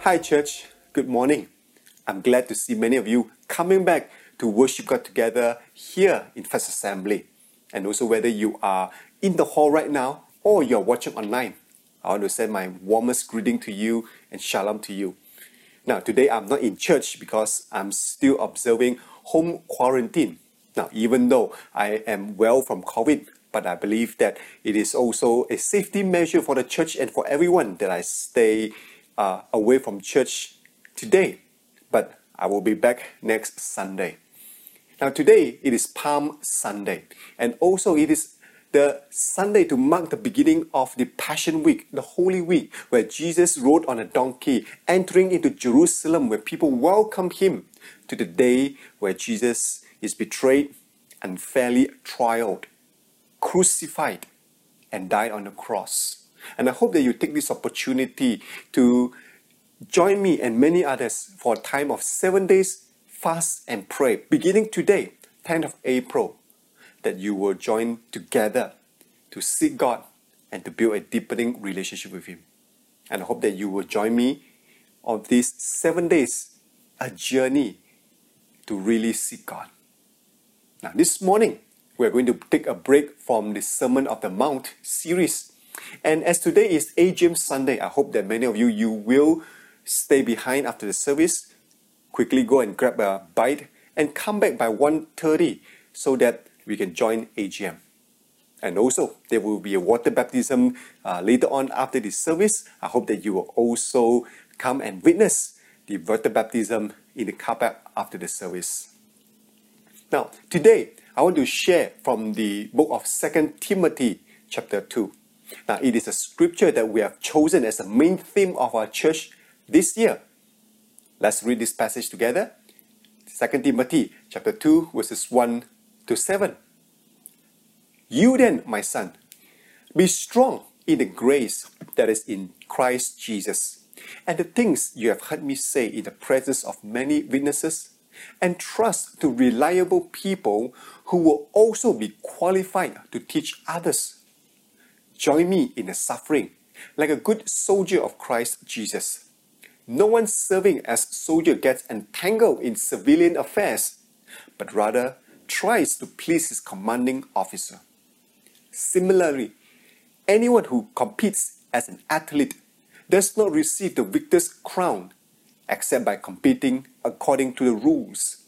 Hi, church. Good morning. I'm glad to see many of you coming back to worship God together here in First Assembly. And also, whether you are in the hall right now or you're watching online, I want to send my warmest greeting to you and shalom to you. Now, today I'm not in church because I'm still observing home quarantine. Now, even though I am well from COVID, but I believe that it is also a safety measure for the church and for everyone that I stay uh, away from church today. But I will be back next Sunday. Now, today it is Palm Sunday, and also it is the Sunday to mark the beginning of the Passion Week, the Holy Week, where Jesus rode on a donkey, entering into Jerusalem, where people welcome him to the day where Jesus is betrayed, unfairly trialed, crucified, and died on the cross. And I hope that you take this opportunity to join me and many others for a time of seven days fast and pray, beginning today, 10th of April, that you will join together to seek God and to build a deepening relationship with Him. And I hope that you will join me on these seven days, a journey to really seek God. Now, this morning, we're going to take a break from the Sermon of the Mount series. And as today is AGM Sunday, I hope that many of you you will stay behind after the service, quickly go and grab a bite and come back by 1.30 so that we can join AGM. And also, there will be a water baptism uh, later on after the service. I hope that you will also come and witness the water baptism in the car after the service. Now, today, I want to share from the book of 2 Timothy chapter 2. Now, it is a scripture that we have chosen as the main theme of our church this year. Let's read this passage together. 2 Timothy chapter 2 verses 1 to 7. You then, my son, be strong in the grace that is in Christ Jesus. And the things you have heard me say in the presence of many witnesses, and trust to reliable people who will also be qualified to teach others. Join me in the suffering, like a good soldier of Christ Jesus. No one serving as soldier gets entangled in civilian affairs, but rather tries to please his commanding officer. Similarly, anyone who competes as an athlete does not receive the victor's crown except by competing according to the rules.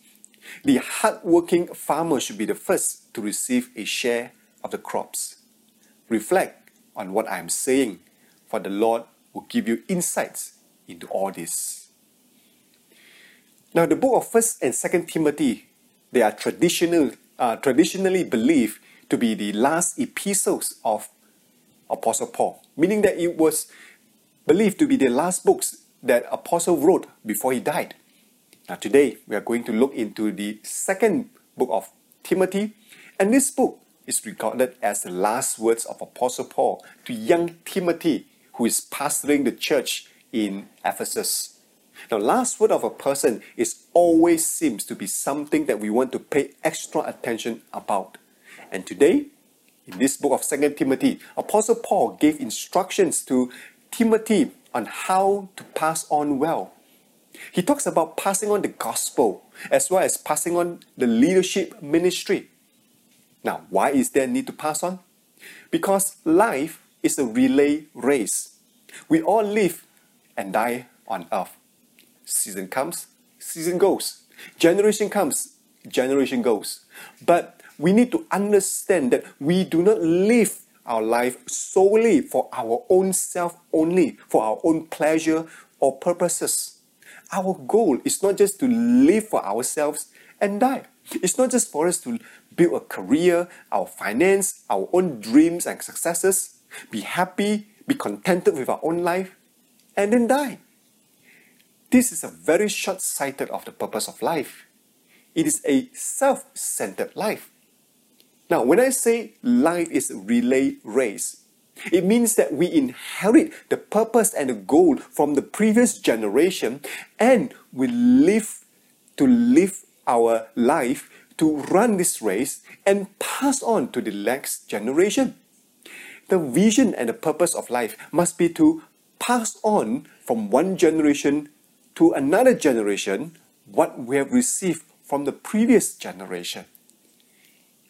The hard-working farmer should be the first to receive a share of the crops. Reflect on what I am saying, for the Lord will give you insights into all this. Now, the book of First and Second Timothy, they are traditional, uh, traditionally believed to be the last epistles of Apostle Paul, meaning that it was believed to be the last books that Apostle wrote before he died. Now, today we are going to look into the second book of Timothy, and this book is recorded as the last words of Apostle Paul to young Timothy, who is pastoring the church in Ephesus. Now, last word of a person is always seems to be something that we want to pay extra attention about. And today, in this book of Second Timothy, Apostle Paul gave instructions to Timothy on how to pass on well. He talks about passing on the gospel as well as passing on the leadership ministry. Now, why is there need to pass on? Because life is a relay race. We all live and die on earth. Season comes, season goes. Generation comes, generation goes. But we need to understand that we do not live our life solely for our own self only, for our own pleasure or purposes. Our goal is not just to live for ourselves and die. It's not just for us to build a career, our finance, our own dreams and successes, be happy, be contented with our own life, and then die. This is a very short sighted of the purpose of life. It is a self centered life. Now, when I say life is a relay race, it means that we inherit the purpose and the goal from the previous generation and we live to live our life to run this race and pass on to the next generation. the vision and the purpose of life must be to pass on from one generation to another generation what we have received from the previous generation.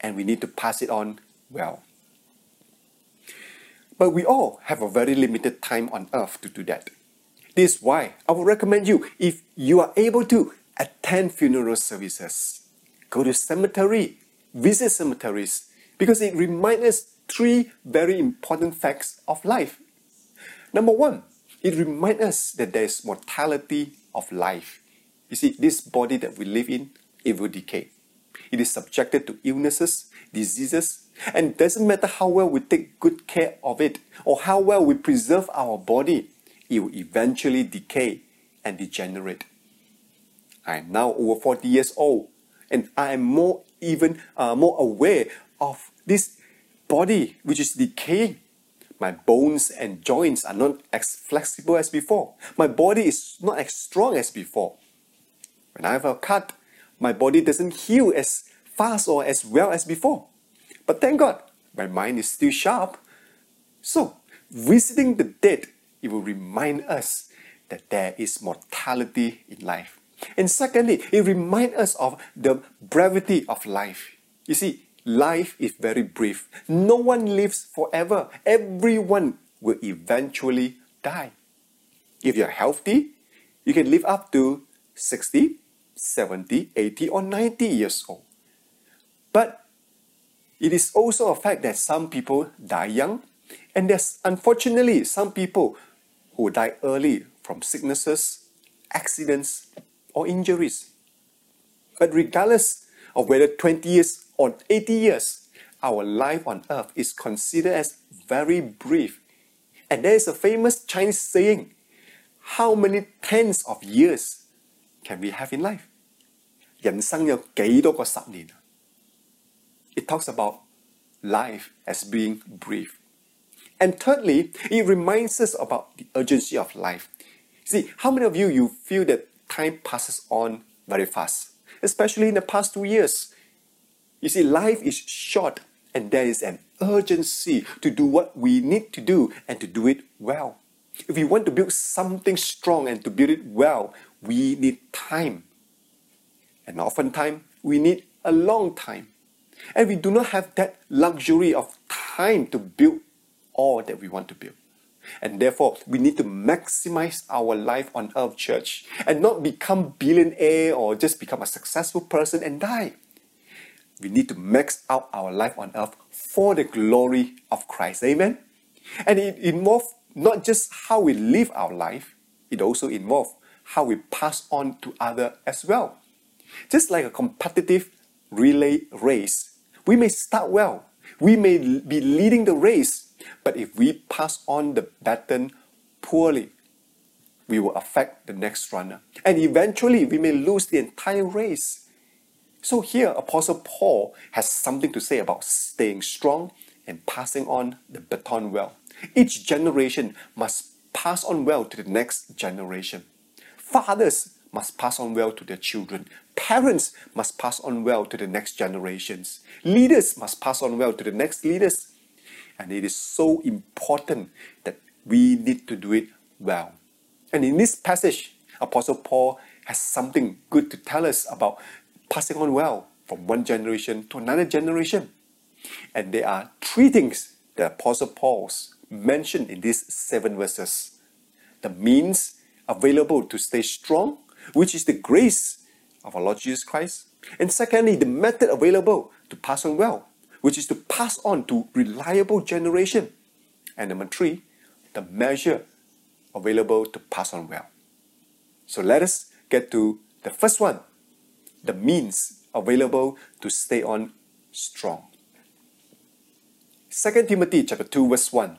And we need to pass it on well. But we all have a very limited time on earth to do that. This is why I would recommend you, if you are able to, attend funeral services. Go to cemetery, visit cemeteries, because it reminds us three very important facts of life. Number one, it reminds us that there is mortality of life. You see, this body that we live in, it will decay. It is subjected to illnesses, diseases, and it doesn't matter how well we take good care of it or how well we preserve our body, it will eventually decay and degenerate. I am now over 40 years old and I am more even uh, more aware of this body which is decaying. My bones and joints are not as flexible as before. My body is not as strong as before. When I have a cut, my body doesn't heal as fast or as well as before. But thank God, my mind is still sharp. So, visiting the dead, it will remind us that there is mortality in life. And secondly, it reminds us of the brevity of life. You see, life is very brief. No one lives forever. Everyone will eventually die. If you're healthy, you can live up to 60, 70, 80, or 90 years old. But it is also a fact that some people die young, and there's unfortunately some people who die early from sicknesses, accidents, or injuries. But regardless of whether 20 years or 80 years, our life on earth is considered as very brief. And there is a famous Chinese saying how many tens of years can we have in life? 人生有几多个十年? It talks about life as being brief. And thirdly, it reminds us about the urgency of life. See, how many of you you feel that time passes on very fast, especially in the past two years? You see, life is short and there is an urgency to do what we need to do and to do it well. If we want to build something strong and to build it well, we need time. And oftentimes, we need a long time. And we do not have that luxury of time to build all that we want to build. And therefore, we need to maximize our life on earth, church, and not become billionaire or just become a successful person and die. We need to max out our life on earth for the glory of Christ. Amen. And it involves not just how we live our life, it also involves how we pass on to other as well. Just like a competitive relay race, we may start well, we may be leading the race, but if we pass on the baton poorly, we will affect the next runner. And eventually, we may lose the entire race. So, here, Apostle Paul has something to say about staying strong and passing on the baton well. Each generation must pass on well to the next generation. Fathers must pass on well to their children. Parents must pass on well to the next generations. Leaders must pass on well to the next leaders. And it is so important that we need to do it well. And in this passage, Apostle Paul has something good to tell us about passing on well from one generation to another generation. And there are three things that Apostle Paul mentioned in these seven verses the means available to stay strong, which is the grace of our Lord Jesus Christ. And secondly, the method available to pass on well, which is to pass on to reliable generation. And number three, the measure available to pass on well. So let us get to the first one, the means available to stay on strong. 2 Timothy chapter 2 verse 1.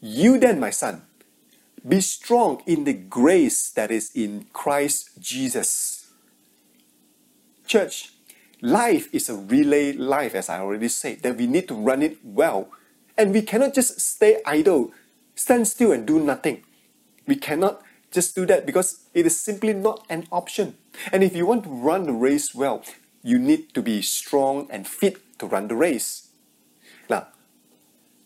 You then, my son, be strong in the grace that is in Christ Jesus. Church, life is a relay life, as I already said, that we need to run it well. And we cannot just stay idle, stand still and do nothing. We cannot just do that because it is simply not an option. And if you want to run the race well, you need to be strong and fit to run the race. Now,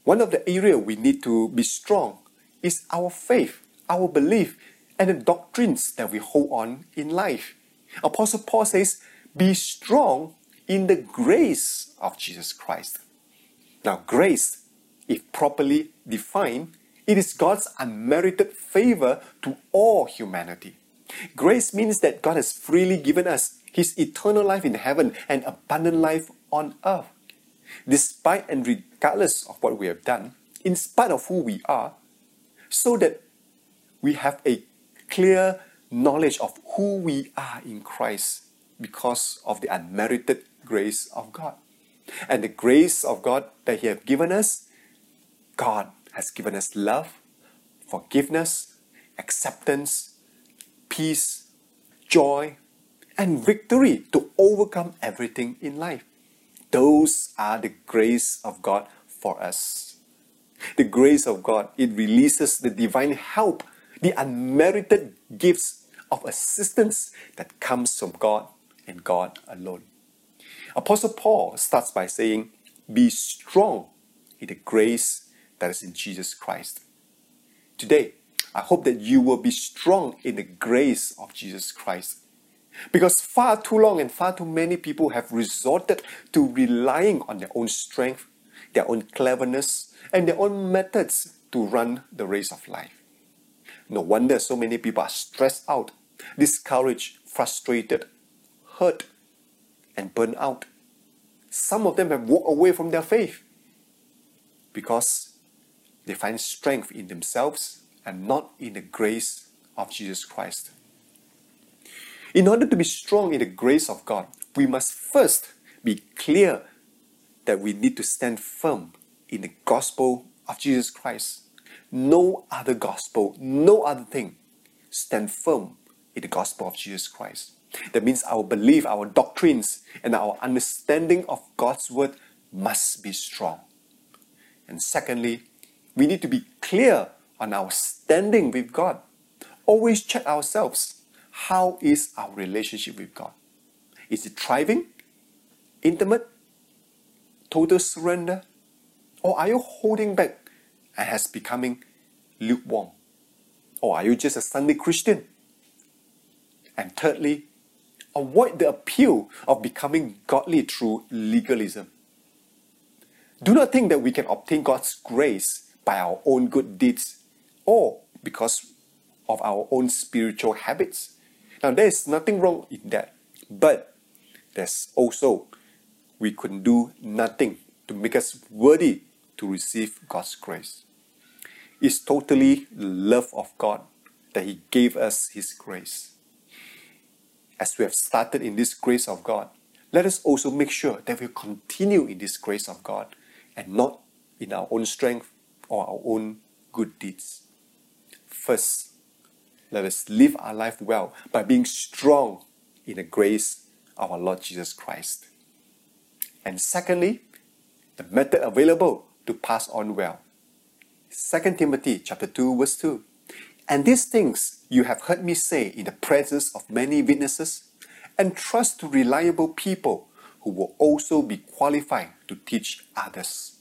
one of the area we need to be strong is our faith, our belief, and the doctrines that we hold on in life. Apostle Paul says, Be strong in the grace of Jesus Christ. Now, grace, if properly defined, it is God's unmerited favor to all humanity. Grace means that God has freely given us His eternal life in heaven and abundant life on earth. Despite and regardless of what we have done, in spite of who we are, so that we have a clear knowledge of who we are in Christ because of the unmerited grace of God. And the grace of God that He has given us, God has given us love, forgiveness, acceptance, peace, joy, and victory to overcome everything in life. Those are the grace of God for us. The grace of God, it releases the divine help, the unmerited gifts of assistance that comes from God and God alone. Apostle Paul starts by saying, Be strong in the grace that is in Jesus Christ. Today, I hope that you will be strong in the grace of Jesus Christ. Because far too long and far too many people have resorted to relying on their own strength, their own cleverness, and their own methods to run the race of life. No wonder so many people are stressed out, discouraged, frustrated, hurt, and burned out. Some of them have walked away from their faith because they find strength in themselves and not in the grace of Jesus Christ. In order to be strong in the grace of God, we must first be clear that we need to stand firm in the gospel of Jesus Christ. No other gospel, no other thing. Stand firm in the gospel of Jesus Christ. That means our belief, our doctrines, and our understanding of God's word must be strong. And secondly, we need to be clear on our standing with God. Always check ourselves. How is our relationship with God? Is it thriving, intimate, total surrender? Or are you holding back and has becoming lukewarm? Or are you just a Sunday Christian? And thirdly, avoid the appeal of becoming godly through legalism. Do not think that we can obtain God's grace by our own good deeds or because of our own spiritual habits. Now, there is nothing wrong in that, but there's also we could do nothing to make us worthy to receive God's grace. It's totally the love of God that He gave us His grace as we have started in this grace of God, let us also make sure that we continue in this grace of God and not in our own strength or our own good deeds. First, let us live our life well by being strong in the grace of our Lord Jesus Christ. And secondly, the method available to pass on well. 2 Timothy chapter 2 verse 2. And these things you have heard me say in the presence of many witnesses, and trust to reliable people who will also be qualified to teach others.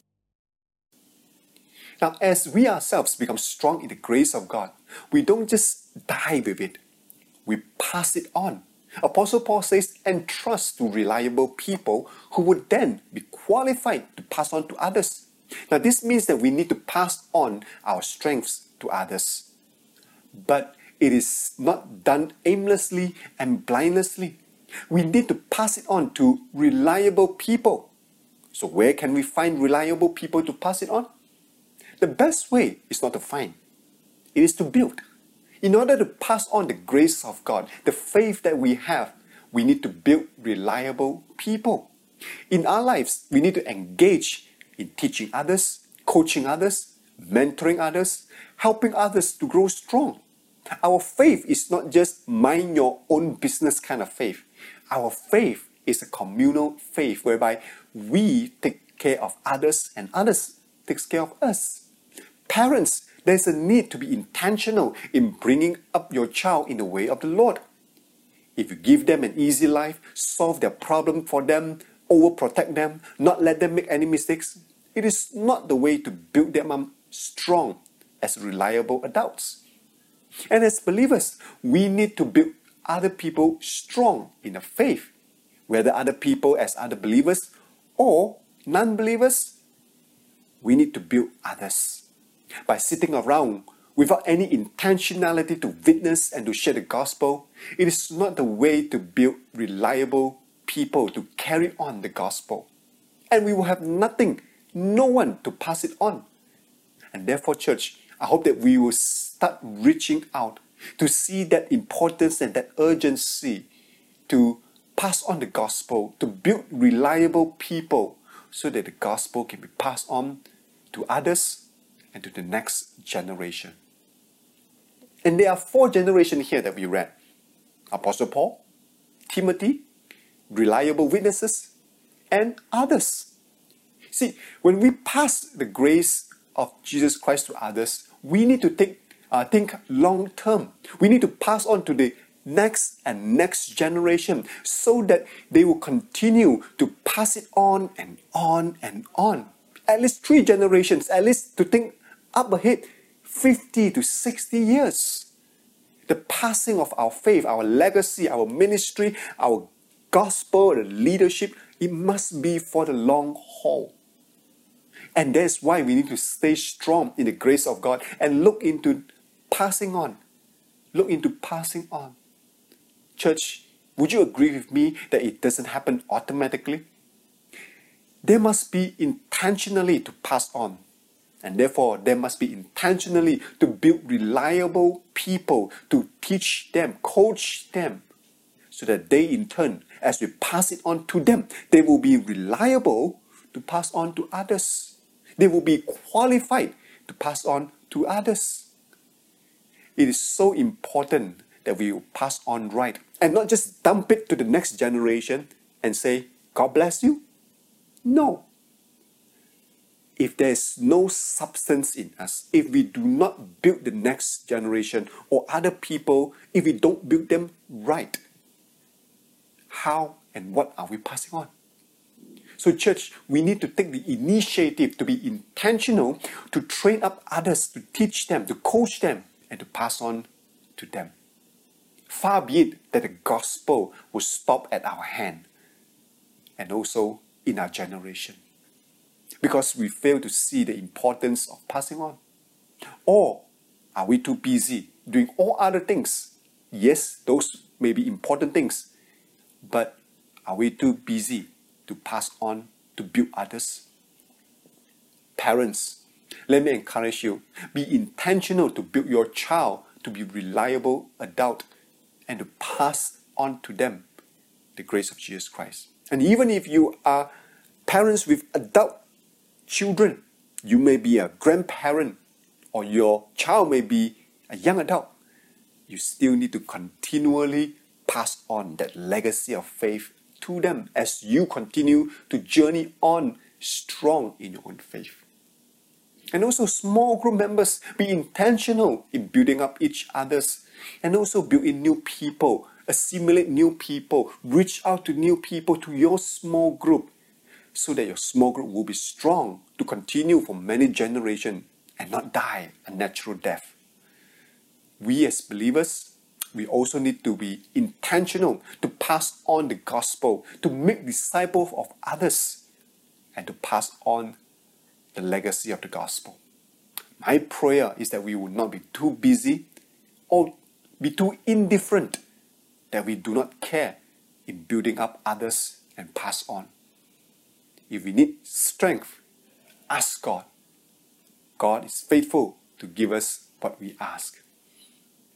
Now, as we ourselves become strong in the grace of God, we don't just die with it, we pass it on. Apostle Paul says, and trust to reliable people who would then be qualified to pass on to others. Now, this means that we need to pass on our strengths to others but it is not done aimlessly and blindlessly. We need to pass it on to reliable people. So, where can we find reliable people to pass it on? The best way is not to find, it is to build. In order to pass on the grace of God, the faith that we have, we need to build reliable people. In our lives, we need to engage in teaching others, coaching others, mentoring others, helping others to grow strong. Our faith is not just mind your own business kind of faith. Our faith is a communal faith whereby we take care of others and others takes care of us. Parents, there's a need to be intentional in bringing up your child in the way of the Lord. If you give them an easy life, solve their problem for them, overprotect them, not let them make any mistakes, it is not the way to build them up strong as reliable adults. And as believers, we need to build other people strong in the faith, whether other people as other believers or non believers. We need to build others by sitting around without any intentionality to witness and to share the gospel. It is not the way to build reliable people to carry on the gospel. And we will have nothing, no one to pass it on. And therefore, church, I hope that we will start reaching out to see that importance and that urgency to pass on the gospel, to build reliable people so that the gospel can be passed on to others and to the next generation. And there are four generations here that we read Apostle Paul, Timothy, reliable witnesses, and others. See, when we pass the grace of Jesus Christ to others, we need to take, uh, think long term. We need to pass on to the next and next generation so that they will continue to pass it on and on and on. At least three generations, at least to think up ahead 50 to 60 years. The passing of our faith, our legacy, our ministry, our gospel, the leadership, it must be for the long haul. And that's why we need to stay strong in the grace of God and look into passing on. Look into passing on. Church, would you agree with me that it doesn't happen automatically? There must be intentionally to pass on. And therefore, there must be intentionally to build reliable people to teach them, coach them, so that they in turn, as we pass it on to them, they will be reliable to pass on to others. They will be qualified to pass on to others. It is so important that we pass on right and not just dump it to the next generation and say, God bless you. No. If there's no substance in us, if we do not build the next generation or other people, if we don't build them right, how and what are we passing on? So, church, we need to take the initiative to be intentional to train up others, to teach them, to coach them, and to pass on to them. Far be it that the gospel will stop at our hand and also in our generation because we fail to see the importance of passing on. Or are we too busy doing all other things? Yes, those may be important things, but are we too busy to pass on to build others? Parents, let me encourage you be intentional to build your child to be reliable adult and to pass on to them the grace of Jesus Christ. And even if you are parents with adult children, you may be a grandparent or your child may be a young adult, you still need to continually pass on that legacy of faith to them as you continue to journey on strong in your own faith. And also, small group members be intentional in building up each other's. And also build in new people, assimilate new people, reach out to new people to your small group so that your small group will be strong to continue for many generations and not die a natural death. We as believers we also need to be intentional to pass on the gospel, to make disciples of others, and to pass on the legacy of the gospel. My prayer is that we will not be too busy or be too indifferent that we do not care in building up others and pass on. If we need strength, ask God. God is faithful to give us what we ask.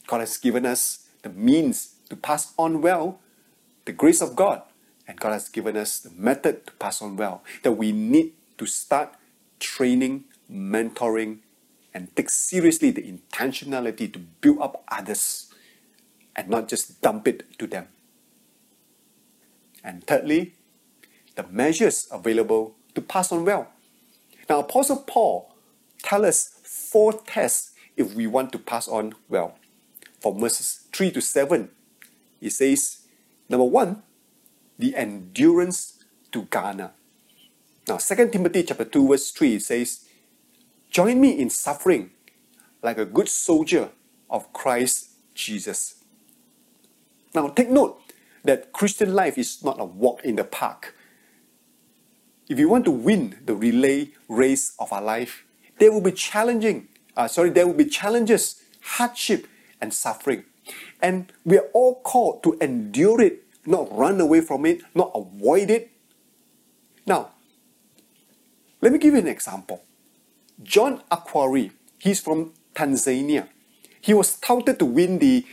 God has given us the means to pass on well the grace of God. And God has given us the method to pass on well. That we need to start training, mentoring, and take seriously the intentionality to build up others and not just dump it to them. And thirdly, the measures available to pass on well. Now, Apostle Paul tells us four tests if we want to pass on well from verses 3 to 7, it says, number one, the endurance to garner. Now, 2 Timothy chapter 2, verse 3 says, Join me in suffering like a good soldier of Christ Jesus. Now, take note that Christian life is not a walk in the park. If you want to win the relay race of our life, there will be challenging, uh, sorry, there will be challenges, hardship, and suffering. And we are all called to endure it, not run away from it, not avoid it. Now, let me give you an example. John Akhwari, he's from Tanzania. He was touted to win the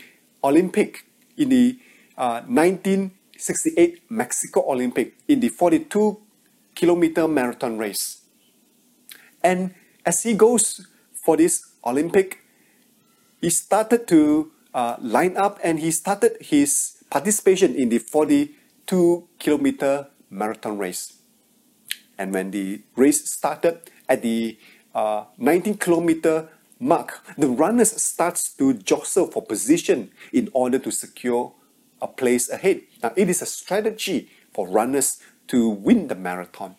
Olympic in the uh, 1968 Mexico Olympic in the 42 kilometer marathon race. And as he goes for this Olympic, he started to uh, line up and he started his participation in the 42 kilometer marathon race. And when the race started at the uh, 19 kilometer mark, the runners starts to jostle for position in order to secure a place ahead. Now, it is a strategy for runners to win the marathon.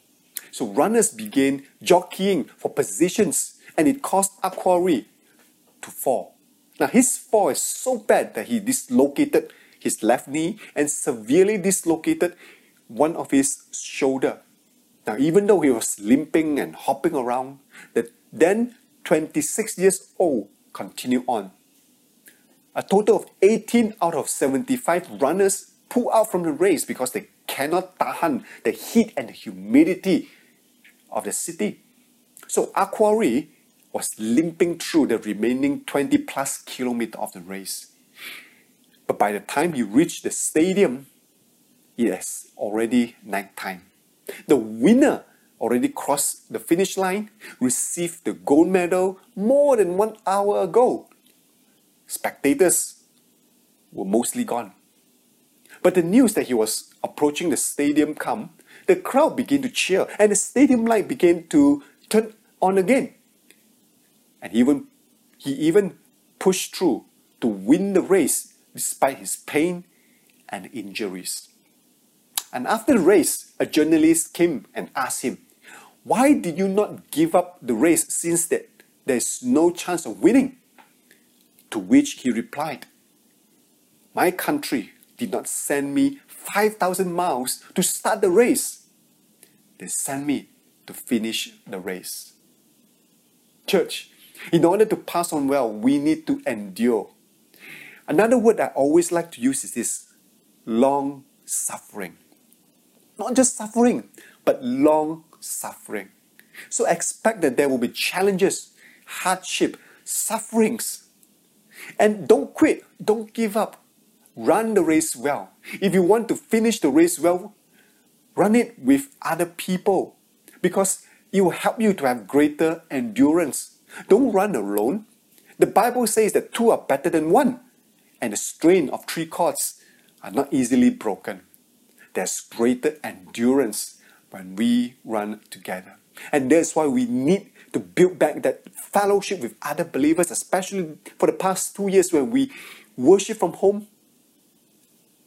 So runners began jockeying for positions and it caused Akhwari to fall. Now his fall is so bad that he dislocated his left knee and severely dislocated one of his shoulder. Now even though he was limping and hopping around, the then 26 years old continued on. A total of 18 out of 75 runners pull out from the race because they cannot tahan the heat and the humidity of the city. So Akhwari was limping through the remaining 20 plus kilometers of the race. But by the time he reached the stadium, yes, already night time. The winner already crossed the finish line, received the gold medal more than one hour ago. Spectators were mostly gone. But the news that he was approaching the stadium come, the crowd began to cheer and the stadium light began to turn on again. And he even, he even pushed through to win the race despite his pain and injuries. And after the race, a journalist came and asked him, Why did you not give up the race since that there's no chance of winning? To which he replied, My country did not send me 5,000 miles to start the race. They sent me to finish the race. Church, in order to pass on well, we need to endure. Another word I always like to use is this long suffering. Not just suffering, but long suffering. So expect that there will be challenges, hardship, sufferings. And don't quit, don't give up. Run the race well. If you want to finish the race well, run it with other people because it will help you to have greater endurance. Don't run alone. The Bible says that two are better than one, and the strain of three cords are not easily broken. There's greater endurance when we run together. And that's why we need to build back that fellowship with other believers, especially for the past two years when we worship from home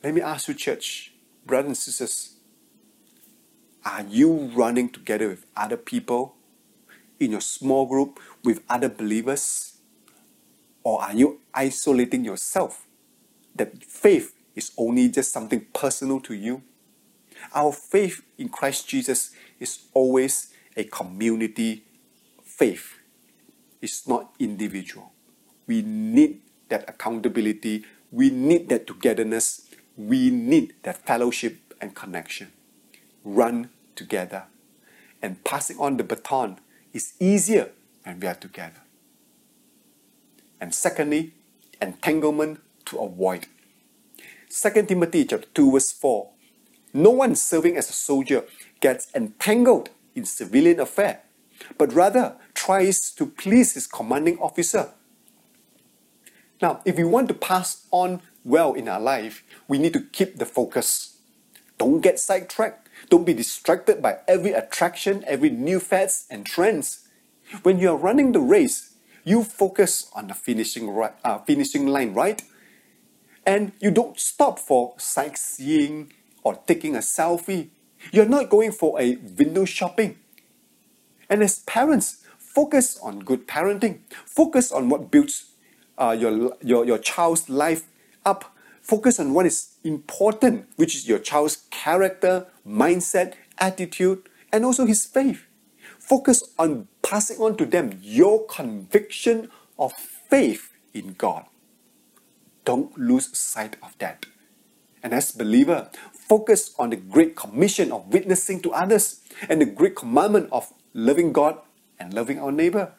let me ask you, church, brothers and sisters, are you running together with other people in your small group with other believers? Or are you isolating yourself? That faith is only just something personal to you. Our faith in Christ Jesus is always a community faith. It's not individual. We need that accountability. We need that togetherness we need that fellowship and connection. Run together. And passing on the baton is easier when we are together. And secondly, entanglement to avoid. 2 Timothy chapter 2 verse 4. No one serving as a soldier gets entangled in civilian affair, but rather tries to please his commanding officer. Now, if we want to pass on well in our life, we need to keep the focus. Don't get sidetracked. Don't be distracted by every attraction, every new fads and trends. When you are running the race, you focus on the finishing, uh, finishing line, right? And you don't stop for sightseeing or taking a selfie. You're not going for a window shopping. And as parents, focus on good parenting. Focus on what builds uh, your, your, your child's life up. Focus on what is important, which is your child's character, mindset, attitude, and also his faith. Focus on passing on to them your conviction of faith in God. Don't lose sight of that. And as a believer, focus on the great commission of witnessing to others and the great commandment of loving God and loving our neighbor.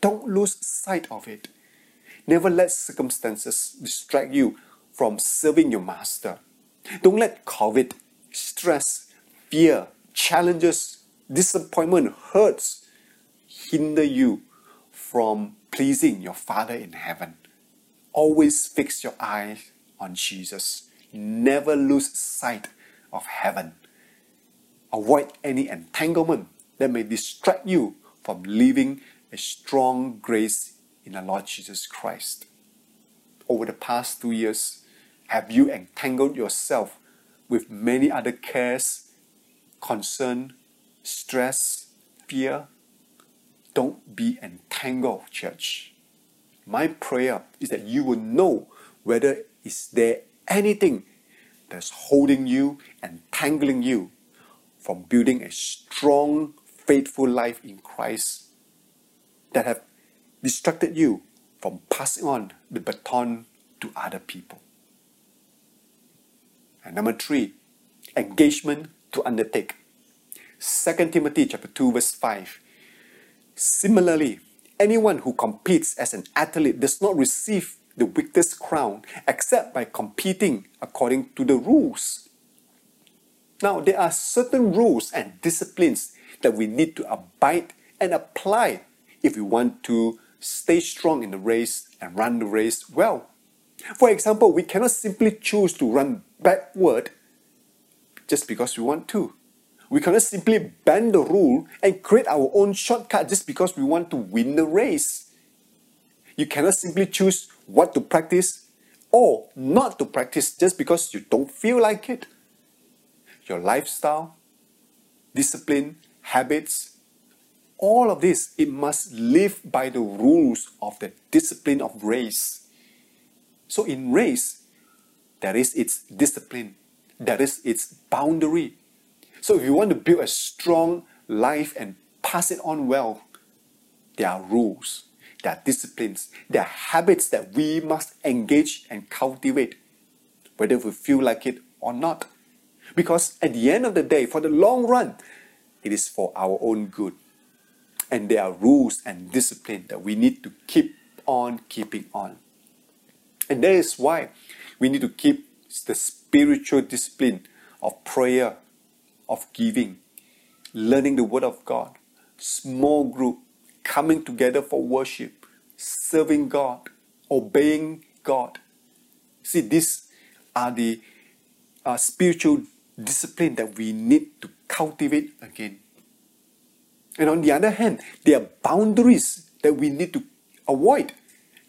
Don't lose sight of it. Never let circumstances distract you from serving your master. Don't let COVID, stress, fear, challenges, disappointment, hurts hinder you from pleasing your Father in heaven. Always fix your eyes on Jesus. Never lose sight of heaven. Avoid any entanglement that may distract you from living a strong grace in the Lord Jesus Christ. Over the past two years, have you entangled yourself with many other cares, concern, stress, fear? Don't be entangled, church. My prayer is that you will know whether is there anything that's holding you and tangling you from building a strong, faithful life in Christ that have distracted you from passing on the baton to other people. And number three, engagement to undertake. 2 Timothy chapter 2, verse 5. Similarly, anyone who competes as an athlete does not receive the victor's crown except by competing according to the rules. Now, there are certain rules and disciplines that we need to abide and apply if we want to stay strong in the race and run the race well. For example, we cannot simply choose to run backward just because we want to. We cannot simply bend the rule and create our own shortcut just because we want to win the race. You cannot simply choose what to practice or not to practice just because you don't feel like it. Your lifestyle, discipline, habits, all of this, it must live by the rules of the discipline of race. So in race, there is its discipline, there is its boundary. So if you want to build a strong life and pass it on well, there are rules, there are disciplines, there are habits that we must engage and cultivate, whether we feel like it or not. Because at the end of the day, for the long run, it is for our own good. And there are rules and discipline that we need to keep on keeping on. And that is why we need to keep the spiritual discipline of prayer, of giving, learning the Word of God, small group, coming together for worship, serving God, obeying God. See, these are the uh, spiritual discipline that we need to cultivate again. And on the other hand, there are boundaries that we need to avoid.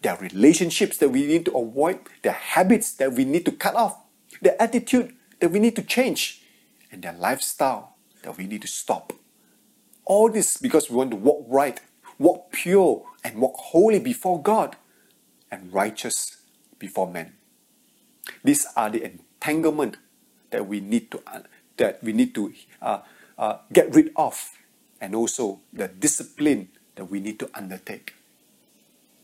There are relationships that we need to avoid. There are habits that we need to cut off. There are attitude that we need to change. And their lifestyle that we need to stop. All this because we want to walk right, walk pure, and walk holy before God and righteous before men. These are the entanglement that we need to uh, that we need to uh, uh, get rid of, and also the discipline that we need to undertake.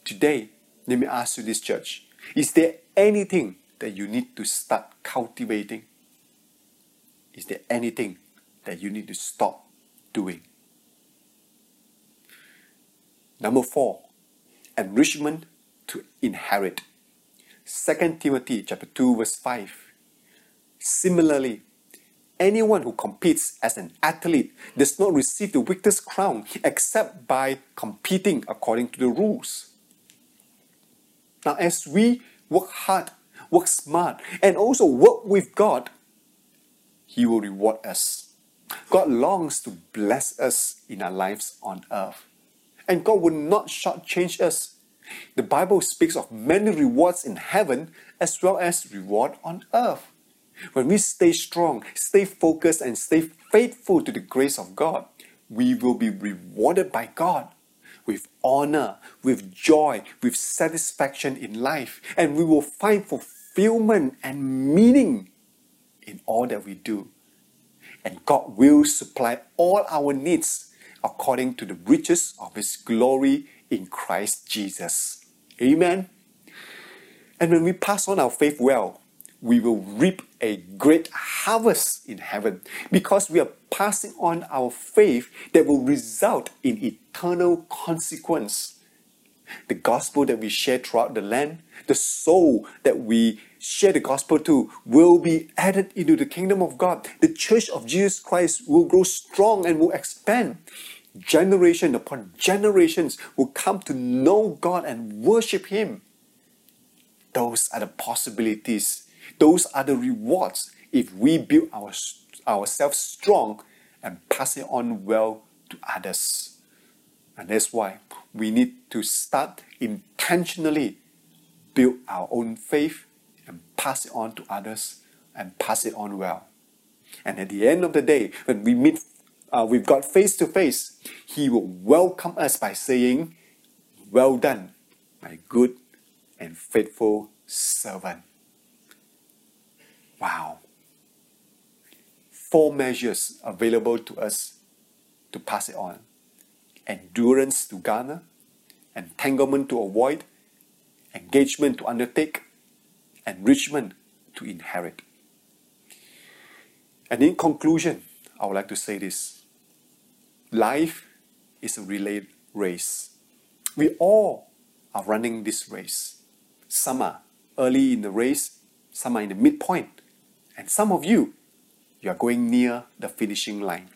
Today, let me ask you this, church: Is there anything that you need to start cultivating? Is there anything that you need to stop doing? Number four, enrichment to inherit. 2 Timothy chapter 2 verse 5 Similarly, anyone who competes as an athlete does not receive the victor's crown except by competing according to the rules. Now, as we work hard, work smart, and also work with God, He will reward us. God longs to bless us in our lives on earth. And God will not shortchange us. The Bible speaks of many rewards in heaven as well as reward on earth. When we stay strong, stay focused, and stay faithful to the grace of God, we will be rewarded by God with honor, with joy, with satisfaction in life, and we will find fulfillment and meaning in all that we do. And God will supply all our needs according to the riches of His glory in Christ Jesus. Amen. And when we pass on our faith well, we will reap a great harvest in heaven because we are passing on our faith that will result in eternal consequence. The gospel that we share throughout the land, the soul that we share the gospel to, will be added into the kingdom of God. The church of Jesus Christ will grow strong and will expand. Generation upon generations will come to know God and worship Him. Those are the possibilities those are the rewards if we build our, ourselves strong and pass it on well to others. And that's why we need to start intentionally build our own faith and pass it on to others and pass it on well. And at the end of the day, when we meet uh, with God face to face, He will welcome us by saying, Well done, my good and faithful servant. Wow. Four measures available to us to pass it on endurance to garner, entanglement to avoid, engagement to undertake, enrichment to inherit. And in conclusion, I would like to say this life is a relay race. We all are running this race. Some are early in the race, some are in the midpoint, and some of you, you are going near the finishing line.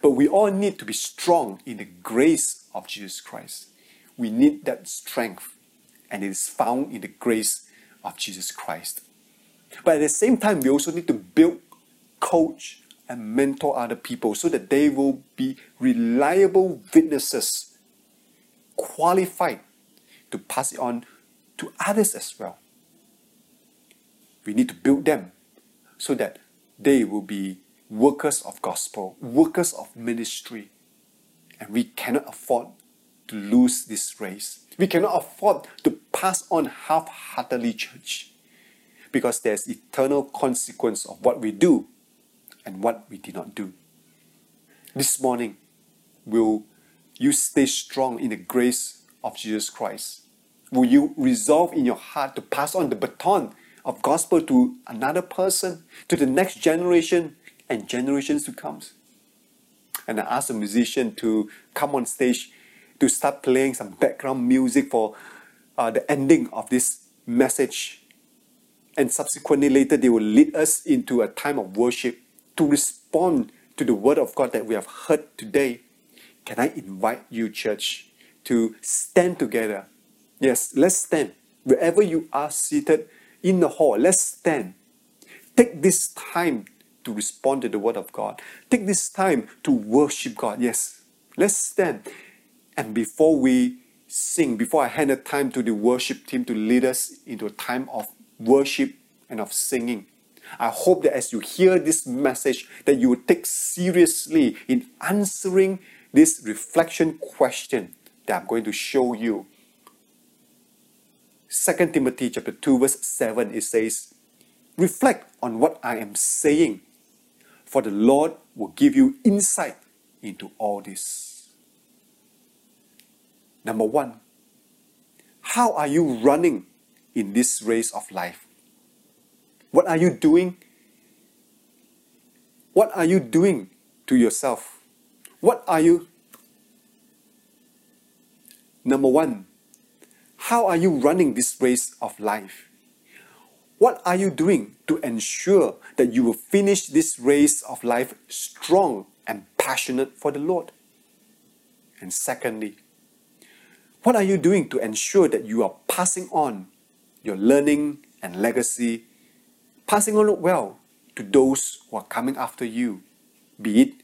But we all need to be strong in the grace of Jesus Christ. We need that strength, and it is found in the grace of Jesus Christ. But at the same time, we also need to build, coach, and mentor other people so that they will be reliable witnesses, qualified to pass it on to others as well. We need to build them so that they will be workers of gospel, workers of ministry. And we cannot afford to lose this race. We cannot afford to pass on half heartedly church because there's eternal consequence of what we do and what we did not do. This morning, will you stay strong in the grace of Jesus Christ? Will you resolve in your heart to pass on the baton of gospel to another person, to the next generation and generations to come. And I asked a musician to come on stage to start playing some background music for uh, the ending of this message. And subsequently, later, they will lead us into a time of worship to respond to the word of God that we have heard today. Can I invite you, church, to stand together? Yes, let's stand. Wherever you are seated, in the hall. Let's stand. Take this time to respond to the word of God. Take this time to worship God. Yes, let's stand. And before we sing, before I hand the time to the worship team to lead us into a time of worship and of singing, I hope that as you hear this message, that you will take seriously in answering this reflection question that I'm going to show you 2 Timothy chapter 2 verse 7 it says, Reflect on what I am saying, for the Lord will give you insight into all this. Number one, how are you running in this race of life? What are you doing? What are you doing to yourself? What are you? Number one, how are you running this race of life? What are you doing to ensure that you will finish this race of life strong and passionate for the Lord? And secondly, what are you doing to ensure that you are passing on your learning and legacy, passing on it well to those who are coming after you, be it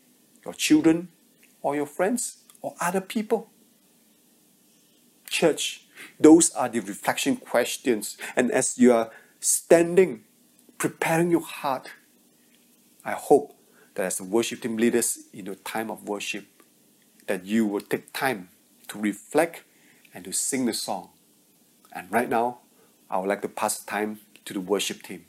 your children or your friends or other people? Church, those are the reflection questions. And as you are standing, preparing your heart, I hope that as the worship team leaders in your time of worship, that you will take time to reflect and to sing the song. And right now, I would like to pass the time to the worship team.